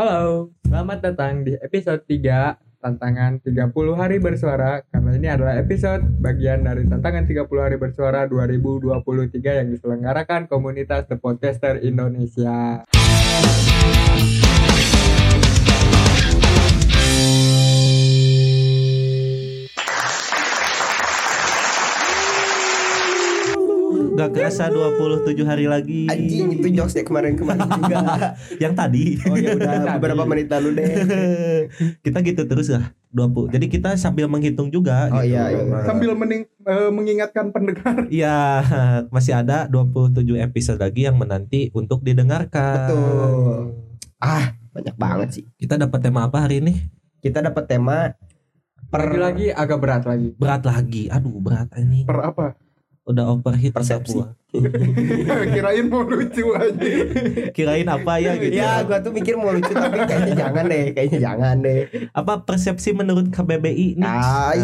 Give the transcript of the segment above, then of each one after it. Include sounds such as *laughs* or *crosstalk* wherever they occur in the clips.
Halo, selamat datang di episode 3 Tantangan 30 Hari Bersuara. Karena ini adalah episode bagian dari Tantangan 30 Hari Bersuara 2023 yang diselenggarakan komunitas The Podcaster Indonesia Gak kerasa 27 hari lagi Anjing itu jokes ya kemarin-kemarin juga. *laughs* Yang tadi Oh ya udah beberapa menit lalu deh. *laughs* Kita gitu terus lah 20 Jadi kita sambil menghitung juga Oh gitu. iya, iya. sambil mening, eh, mengingatkan pendengar *laughs* Iya Masih ada 27 episode lagi yang menanti untuk didengarkan Betul. Ah, banyak banget sih. Kita dapat tema apa hari ini? Kita dapat tema per Lagi-lagi agak berat lagi Berat lagi Aduh berat ini per apa Udah overheat Persepsi. gua. *laughs* kirain mau lucu aja Kirain apa ya gitu Ya, gua tuh mikir mau lucu tapi kayaknya jangan deh, kayaknya jangan deh. Apa persepsi menurut KBBI nih? Ah.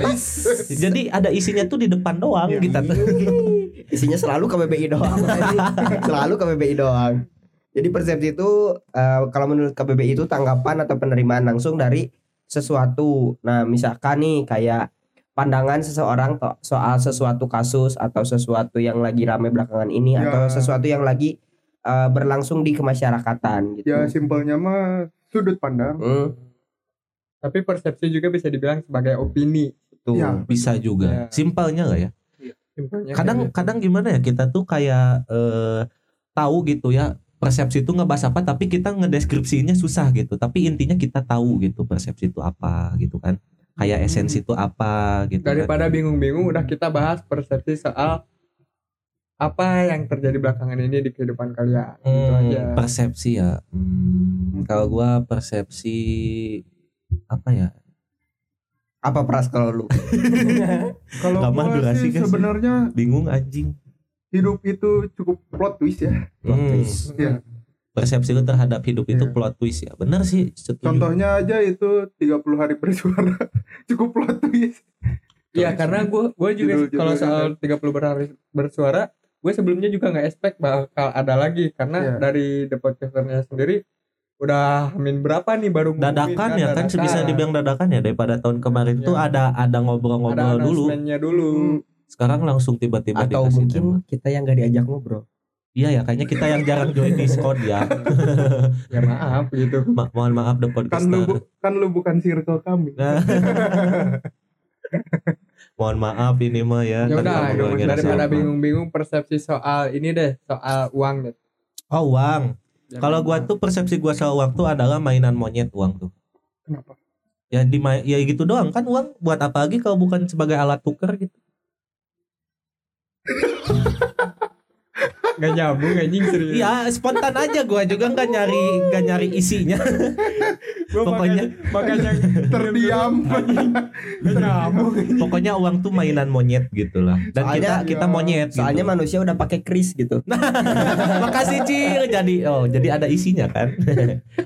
Ais. *laughs* Jadi ada isinya tuh di depan doang Iya. kita tuh. *laughs* Isinya selalu KBBI doang. selalu KBBI doang. Jadi persepsi itu eh, kalau menurut KBBI itu tanggapan atau penerimaan langsung dari sesuatu. Nah, misalkan nih kayak pandangan seseorang to- soal sesuatu kasus atau sesuatu yang lagi rame belakangan ini Ya. atau sesuatu yang lagi eh, berlangsung di kemasyarakatan gitu. ya simpelnya mah sudut pandang Hmm, Tapi persepsi juga bisa dibilang sebagai opini tuh. Ya. Bisa juga. Ya. Simpelnya nggak ya? Simpelnya Kadang kayak gitu. kadang gimana ya kita tuh kayak eh, tahu gitu ya persepsi itu ngebahas apa tapi kita ngedeskripsinya susah gitu. Tapi intinya kita tahu gitu persepsi itu apa gitu kan. Kayak Hmm. esensi itu apa gitu kan. Daripada bingung-bingung udah kita bahas persepsi soal apa yang terjadi belakangan ini di kehidupan kalian gitu Hmm, aja. persepsi ya. Hmm, kalau gua persepsi apa ya? Apa pras kalau lu? *laughs* kalau Lama gua durasi sih kan sih. sebenarnya Bingung anjing. hidup itu cukup plot twist ya Plot Hmm. twist. ya persepsi lu terhadap hidup itu Iya. plot twist ya benar sih setuju. contohnya aja itu 30 hari bersuara *laughs* cukup plot twist Iya karena gue gue juga kalau soal 30 berhari bersuara gue sebelumnya juga nggak expect bakal ada lagi karena Iya. dari the podcasternya sendiri udah hamin berapa nih baru dadakan ya kan dadakan. bisa dibilang dadakan ya daripada tahun kemarin Iya. tuh ada ada ngobrol-ngobrol dulu dulu sekarang langsung tiba-tiba Atau mungkin tema. kita yang gak diajak ngobrol. Iya ya kayaknya kita yang jarang join Discord ya. *laughs* Ya maaf gitu. Ma- mohon maaf the kan lu podcaster. bu- kan lu bukan circle kami. Nah. *laughs* mohon maaf ini mah ya ya kan udah daripada bingung-bingung persepsi soal ini deh soal uang deh. Oh uang. Jangan kalau gua tuh persepsi gua soal uang tuh adalah mainan monyet uang tuh. Kenapa? Ya di ya gitu doang. Kan uang buat apa lagi kalau bukan sebagai alat tuker gitu *laughs* nggak nyambung anjing serius. Iya spontan aja gua juga nggak nyari nggak nyari isinya. *laughs* Gua pokoknya- makanya, makanya terdiam. *laughs* Nggak nyambung pokoknya uang tuh mainan monyet gitu lah dan Soalnya- kita kita monyet Soalnya gitu. manusia udah pakai kris gitu. *laughs* makasih Cil. Jadi oh jadi ada isinya kan?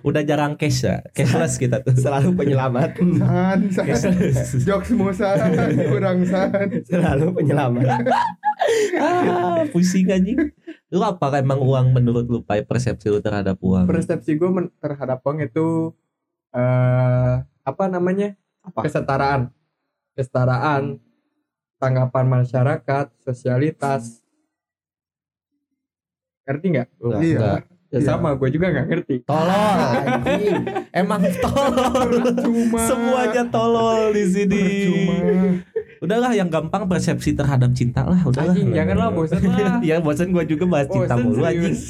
Udah jarang cash ya? Cashless kita tuh. Selalu penyelamat. san san. Cashless. Jokes musa kurang san. Selalu penyelamat. ah pusing anjing lu apa emang uang menurut lu Pai persepsi lu terhadap uang persepsi gue terhadap uang itu eh apa namanya Apa? kesetaraan kesetaraan tanggapan masyarakat sosialitas ngerti nggak Enggak. iya Enggak. ya Iya. sama gue juga nggak ngerti tolol Anjing. *laughs* emang tolol Cuma semuanya tolol di sini Percuma. Udahlah yang gampang persepsi terhadap cinta lah udahlah. Anjing janganlah bosan lah. *laughs* Ya bosan gue juga bahas cinta Bosen, mulu anjing. Serius.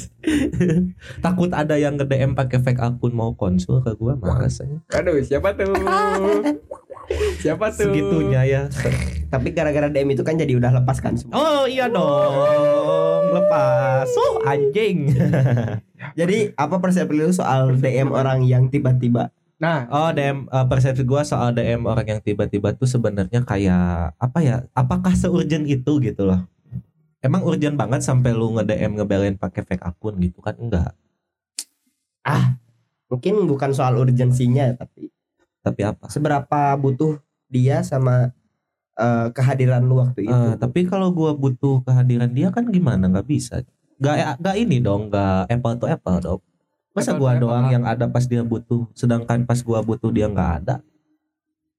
*laughs* takut ada yang nge DM pakai fake akun mau konsul ke gue males aja aduh siapa tuh? *laughs* Siapa tuh? Segitunya ya. Tapi gara-gara DM itu kan jadi udah lepas kan semua. oh iya dong. Lepas. Oh anjing. Jadi apa persepsi lu soal DM orang yang tiba-tiba? Nah oh DM eh, persepsi gue soal DM orang yang tiba-tiba tuh sebenarnya kayak apa ya apakah seurgent itu gitu loh? Emang urgent banget sampai lu nge DM ngebelain pakai fake akun gitu kan? Enggak. Mungkin bukan soal urgensinya tapi tapi apa? seberapa butuh dia sama eh, kehadiran lu waktu itu. Eh, tapi kalau gua butuh kehadiran dia kan gimana? Nggak bisa. Nggak nggak ini dong nggak apple to apple dong Masa gua doang yang ada pas dia butuh, sedangkan pas gua butuh dia nggak ada.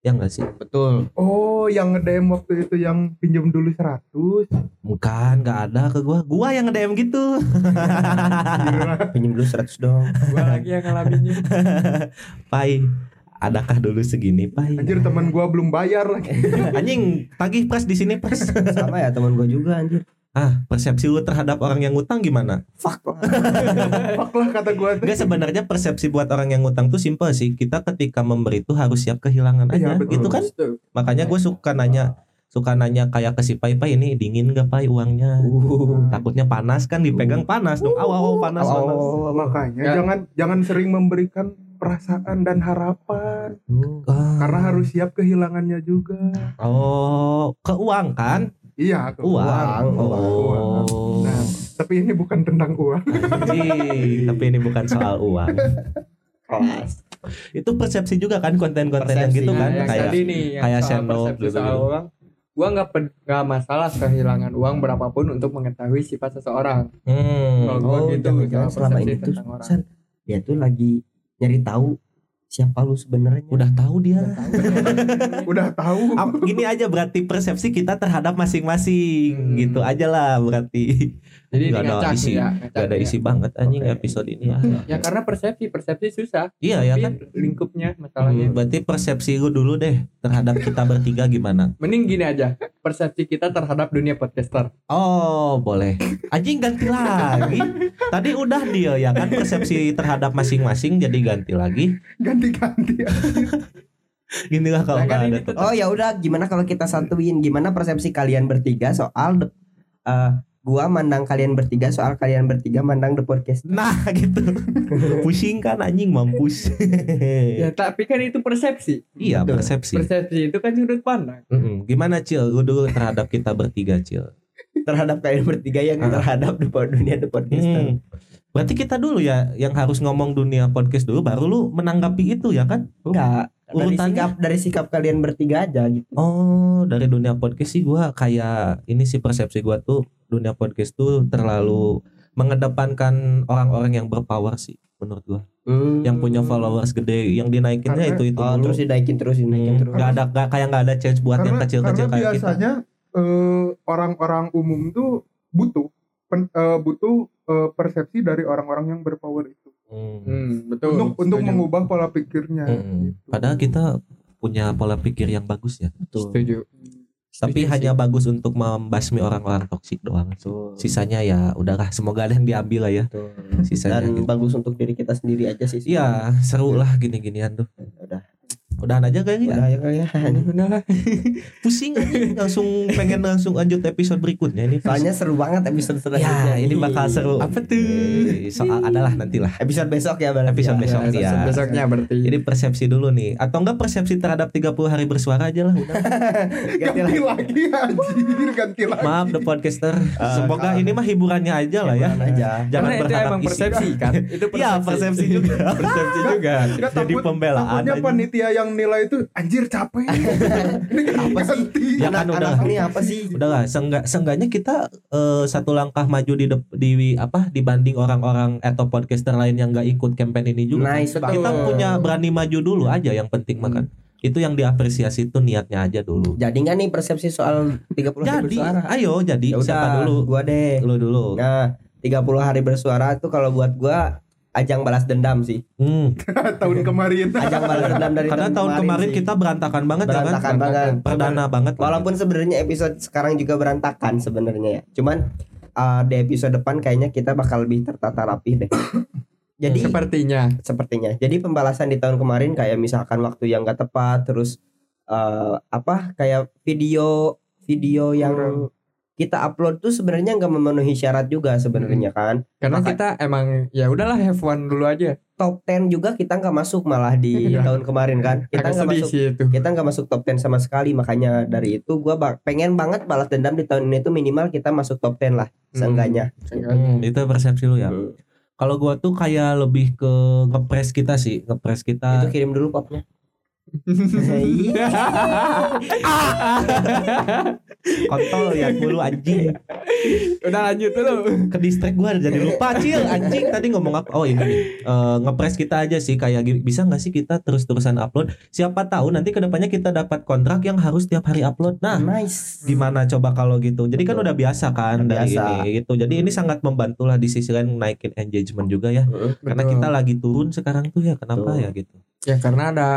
Ya enggak sih? Betul. Oh, yang nge-DM waktu itu yang pinjam dulu 100. Bukan, nggak ada ke gua. Gua yang nge-DM gitu. *laughs* Pinjam dulu 100 dong. gua lagi yang ngalaminnya *laughs* Pai, adakah dulu segini, Pai? Anjir teman gua belum bayar lagi. *laughs* Anjing, tagih pres di sini pres. Sama ya teman gua juga anjir. Ah, persepsi lu terhadap orang yang ngutang gimana? Fuck lah. *laughs* Fuck lah kata gua tuh. Enggak sebenarnya persepsi buat orang yang ngutang tuh simpel sih. Kita ketika memberi tuh harus siap kehilangan aja. Iya, betul. Gitu kan? Itu. Makanya gue suka nanya suka nanya kayak ke si Pai Pai ini dingin gak Pai uangnya Uh. takutnya panas kan dipegang panas dong aw aw panas panas Oh, Makanya Ya. jangan jangan sering memberikan perasaan dan harapan Ah. karena harus siap kehilangannya juga. oh ke uang kan Iya, ke uang, Uang, oh Nah, tapi ini bukan tentang uang. Anjing, tapi ini bukan soal uang kelas. itu persepsi juga kan konten-konten yang gitu Nah, kan yang kayak nih yang kayak persepsi gitu. soal uang gua nggak nggak masalah kehilangan uang berapapun untuk mengetahui sifat seseorang hmm. Kalau gua Oh, gitu, soal selama persepsi ini tuh tentang orang. Dia tuh lagi nyari tahu siapa lu sebenarnya. udah tahu dia. Udah tahu. *laughs* Ap- gini aja berarti persepsi kita terhadap masing-masing Hmm. gitu aja lah berarti. Jadi Nggak ada ngacak isi. ya gak ada isi banget anjing Oke. episode ini. Ya ya karena persepsi persepsi susah. Iya ya kan? lingkupnya masalahnya. Hmm, berarti persepsi lu dulu deh terhadap kita bertiga gimana? Mending gini aja persepsi kita terhadap dunia podcaster. Oh boleh. Anjing ganti lagi. Tadi udah dia ya kan? Persepsi terhadap masing-masing Jadi ganti lagi Ganti-ganti. *laughs* Gini lah kalau Nah, kan nggak ada Oh ya udah gimana kalau kita satuin gimana persepsi kalian bertiga soal eh, gua mandang kalian bertiga soal kalian bertiga mandang the podcast. Nah *laughs* gitu Pusing kan anjing mampus *laughs* ya tapi kan itu persepsi Iya Betul. persepsi persepsi itu kan sudut pandang Mm-mm. Gimana Cil Lu dulu terhadap kita bertiga Cil terhadap kalian bertiga yang Ah. terhadap the dunia the podcast. Hmm. Berarti kita dulu ya Yang harus ngomong dunia podcast dulu Baru lu menanggapi itu ya kan? Enggak, dari sikap dari sikap kalian bertiga aja gitu. Oh dari dunia podcast sih gua kayak Ini sih persepsi gua tuh Dunia podcast tuh terlalu Mengedepankan orang-orang yang berpower sih Menurut gua. Yang punya followers gede yang dinaikinnya Karena- itu itu Oh, dulu. terus dinaikin terus dinaikin Hmm, terus. nggak ada nggak kayak nggak ada chance buat yang karena, kecil-kecil karena kayak kita. biasanya eh, orang-orang umum tuh butuh pen- eh, butuh eh, persepsi dari orang-orang yang berpower itu Hmm. hmm, betul untuk untuk Setuju. mengubah pola pikirnya. Hmm. gitu. padahal kita punya pola pikir yang bagus ya setuju tapi Setuju hanya sih. bagus untuk membasmi orang-orang toksik doang sisanya ya udahlah semoga ada yang diambil lah ya sisanya Dan gitu. bagus untuk diri kita sendiri aja sih. iya seru lah gini-ginian tuh Udah. Udahan aja kayaknya Udah ya kalian. *laughs* udah lah *laughs* pusing aja langsung pengen langsung lanjut episode berikutnya ini Soalnya seru banget episode selanjutnya. ya ini bakal seru apa tuh Eh, soal adalah nantilah Episode besok ya berarti. Episode ya. besok. Ya, ya. besoknya berarti Jadi persepsi dulu nih Atau enggak persepsi terhadap 30 hari bersuara aja lah udah. *laughs* Ganti Ganti lagi. anjir, ganti lagi. Maaf the podcaster Ah, Semoga ah. ini mah hiburannya aja lah ya aja. Jangan karena itu berharap emang isi. persepsi kan itu Iya persepsi juga persepsi juga Jadi pembelaan Takutnya panitia yang nilai itu anjir capek. *laughs* Ini Apa sih? Ya kan udah. Ini apa sih? Udah lah seenggak, Seenggaknya kita eh, Satu langkah maju di, dep- di apa Dibanding orang-orang Atau podcaster lain yang nggak ikut campaign ini juga kan. Nice Betul. Kita punya berani maju dulu aja Yang penting makan Itu yang diapresiasi itu niatnya aja dulu Jadi nggak nih persepsi soal 30 hari Jadi bersuara? ayo jadi Ya siapa dulu Gua deh. Lu dulu Nah, 30 hari bersuara itu kalau buat gua ajang balas dendam sih. Hmm. *laughs* tahun kemarin. Ajang balas dendam dari Karena tahun kemarin sih. kita berantakan banget ya kan berantakan banget. Perdana banget Walaupun sebenarnya episode sekarang juga berantakan sebenarnya ya. Cuman uh, di episode depan kayaknya kita bakal lebih tertata rapih deh. *coughs* Jadi sepertinya sepertinya. Jadi pembalasan di tahun kemarin kayak misalkan waktu yang gak tepat, terus uh, apa kayak video video yang Kurang. Kita upload tuh sebenarnya nggak memenuhi syarat juga sebenarnya kan. karena Maka- kita emang ya udahlah have fun dulu aja Top 10 juga kita nggak masuk malah di *laughs* Iya. tahun kemarin kan. Kita nggak masuk sih itu kita nggak masuk top 10 sama sekali makanya dari itu gua bak- pengen banget balas dendam di tahun ini tuh minimal kita masuk top 10 lah seenggaknya Hmm, itu persepsi lu ya. Hmm. Kalau gua tuh kayak lebih ke ngepres kita sih, ngepres itu kita. kirim dulu popnya. Kontol ya mulu anjing. Udah lanjut dulu. Ke distrik gua jadi lupa cil anjing tadi ngomong apa? Oh ini. Eh, ngepres kita aja sih kayak bisa nggak sih kita terus-terusan upload? Siapa tahu nanti ke depannya kita dapat kontrak yang harus tiap hari upload. Nah, nice. gimana coba kalau gitu? Jadi kan udah biasa kan Udah dari biasa. ini gitu. Jadi ini sangat membantu lah di sisi lain naikin engagement juga ya. Karena Betul. kita lagi turun sekarang tuh ya kenapa Betul. ya gitu? Ya karena ada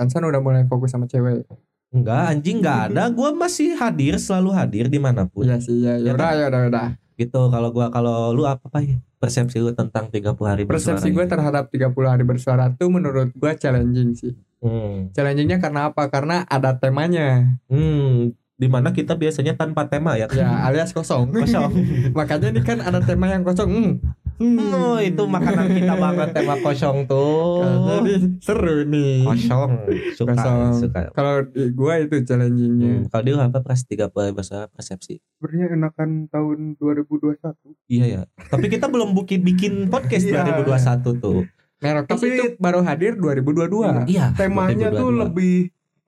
Sansan udah mulai fokus sama cewek. Enggak anjing nggak ada. Gua masih hadir selalu hadir di mana pun. Iya sih, ya, Ya, udah, ya udah, udah. Gitu kalau gua kalau lu apa apa ya? Persepsi lu tentang 30 hari Persepsi bersuara gue ini? terhadap 30 hari bersuara tuh menurut gue challenging sih. Hmm. Challengingnya karena apa? Karena ada temanya. Hmm, di mana kita biasanya tanpa tema ya. Ya alias kosong. Kosong. *laughs* Makanya ini kan ada tema yang kosong. Hmm. Hmm. Oh, itu makanan kita banget tema kosong tuh. Jadi seru nih. Kosong. Suka, Kosong. suka. Kalau di gua itu challengingnya. Hmm, kalau dia apa pres 30 hari bersuara persepsi. Sebenarnya enakan tahun 2021. Iya ya. Tapi kita belum bikin bikin podcast Iya. 2021 tuh. Merok Tapi- itu baru hadir 2022. Iya. Temanya tuh 2022. lebih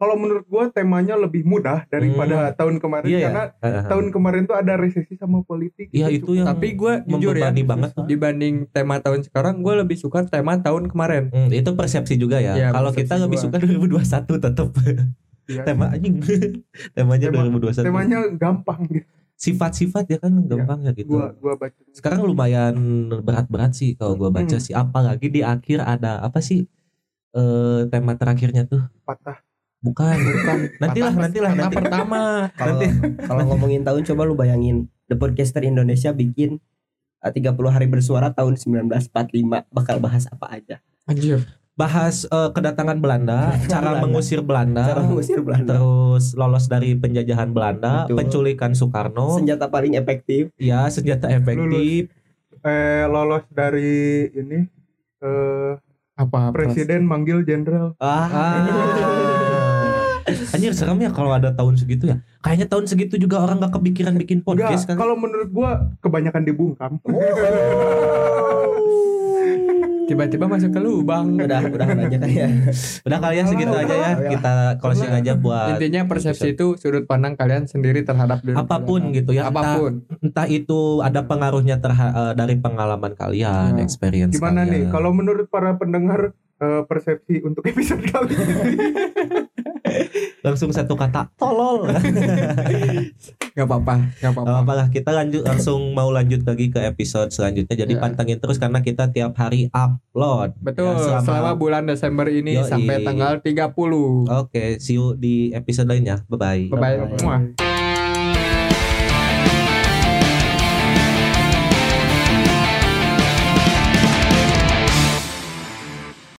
kalau menurut gua temanya lebih mudah daripada tahun kemarin Iya ya. karena Heeh. tahun kemarin tuh ada resesi sama politik. Iya itu yang Tapi gue jujur ya, banget dibanding tema tahun sekarang, gue lebih suka tema tahun kemarin. Hmm, itu persepsi juga ya. Iya, Kalau kita lebih gua. suka 2021 tetap Iya. tema anjing. Temanya Tema- 2021. Temanya gampang gitu. Sifat-sifat ya kan gampang ya gitu. Gua gua baca. Sekarang lumayan berat-berat sih kalau gua baca Hmm. sih. Apalagi di akhir ada apa sih eh tema terakhirnya tuh? patah. Bukan, bukan. *laughs* nantilah, nantilah, patah nanti. pertama. *laughs* Kalau kalau ngomongin tahun coba lu bayangin The Podcaster Indonesia bikin uh, 30 hari bersuara tahun 1945 bakal bahas apa aja. Anjir. Bahas eh, kedatangan Belanda, *laughs* cara Belanda. mengusir Belanda, Cara mengusir Belanda. terus lolos dari penjajahan Belanda, Betul. penculikan Soekarno, Senjata paling efektif. ya senjata efektif, Eh lolos dari ini eh Apa? presiden manggil jenderal. Ah. Ah. Anjir serem ya kalau ada tahun segitu ya. Kayaknya tahun segitu juga orang gak kepikiran bikin podcast kan. kalau menurut gua kebanyakan dibungkam. Tiba-tiba masuk ke lubang. udah udah aja kan ya. Udah kali ya segitu aja ya. Kita closing aja buat Intinya persepsi itu sudut pandang kalian sendiri terhadap diri apa pun kalian. gitu ya. Entah, Apa pun. entah itu ada pengaruhnya terha- eh, dari pengalaman kalian, Nah, experience Gimana nih kalian. kalau menurut para pendengar eh, persepsi untuk episode kali ini? *laughs* Langsung satu kata tolol. *laughs* Gak apa-apa, gak Gak apa-apa. lah kita lanjut langsung mau lanjut lagi ke episode selanjutnya. Jadi Ya. pantengin terus karena kita tiap hari upload. Betul, Ya, selama bulan Desember ini Yoi. sampai tanggal 30. Oke, see you di episode lainnya. Bye bye. Bye-bye. Bye-bye. Muah.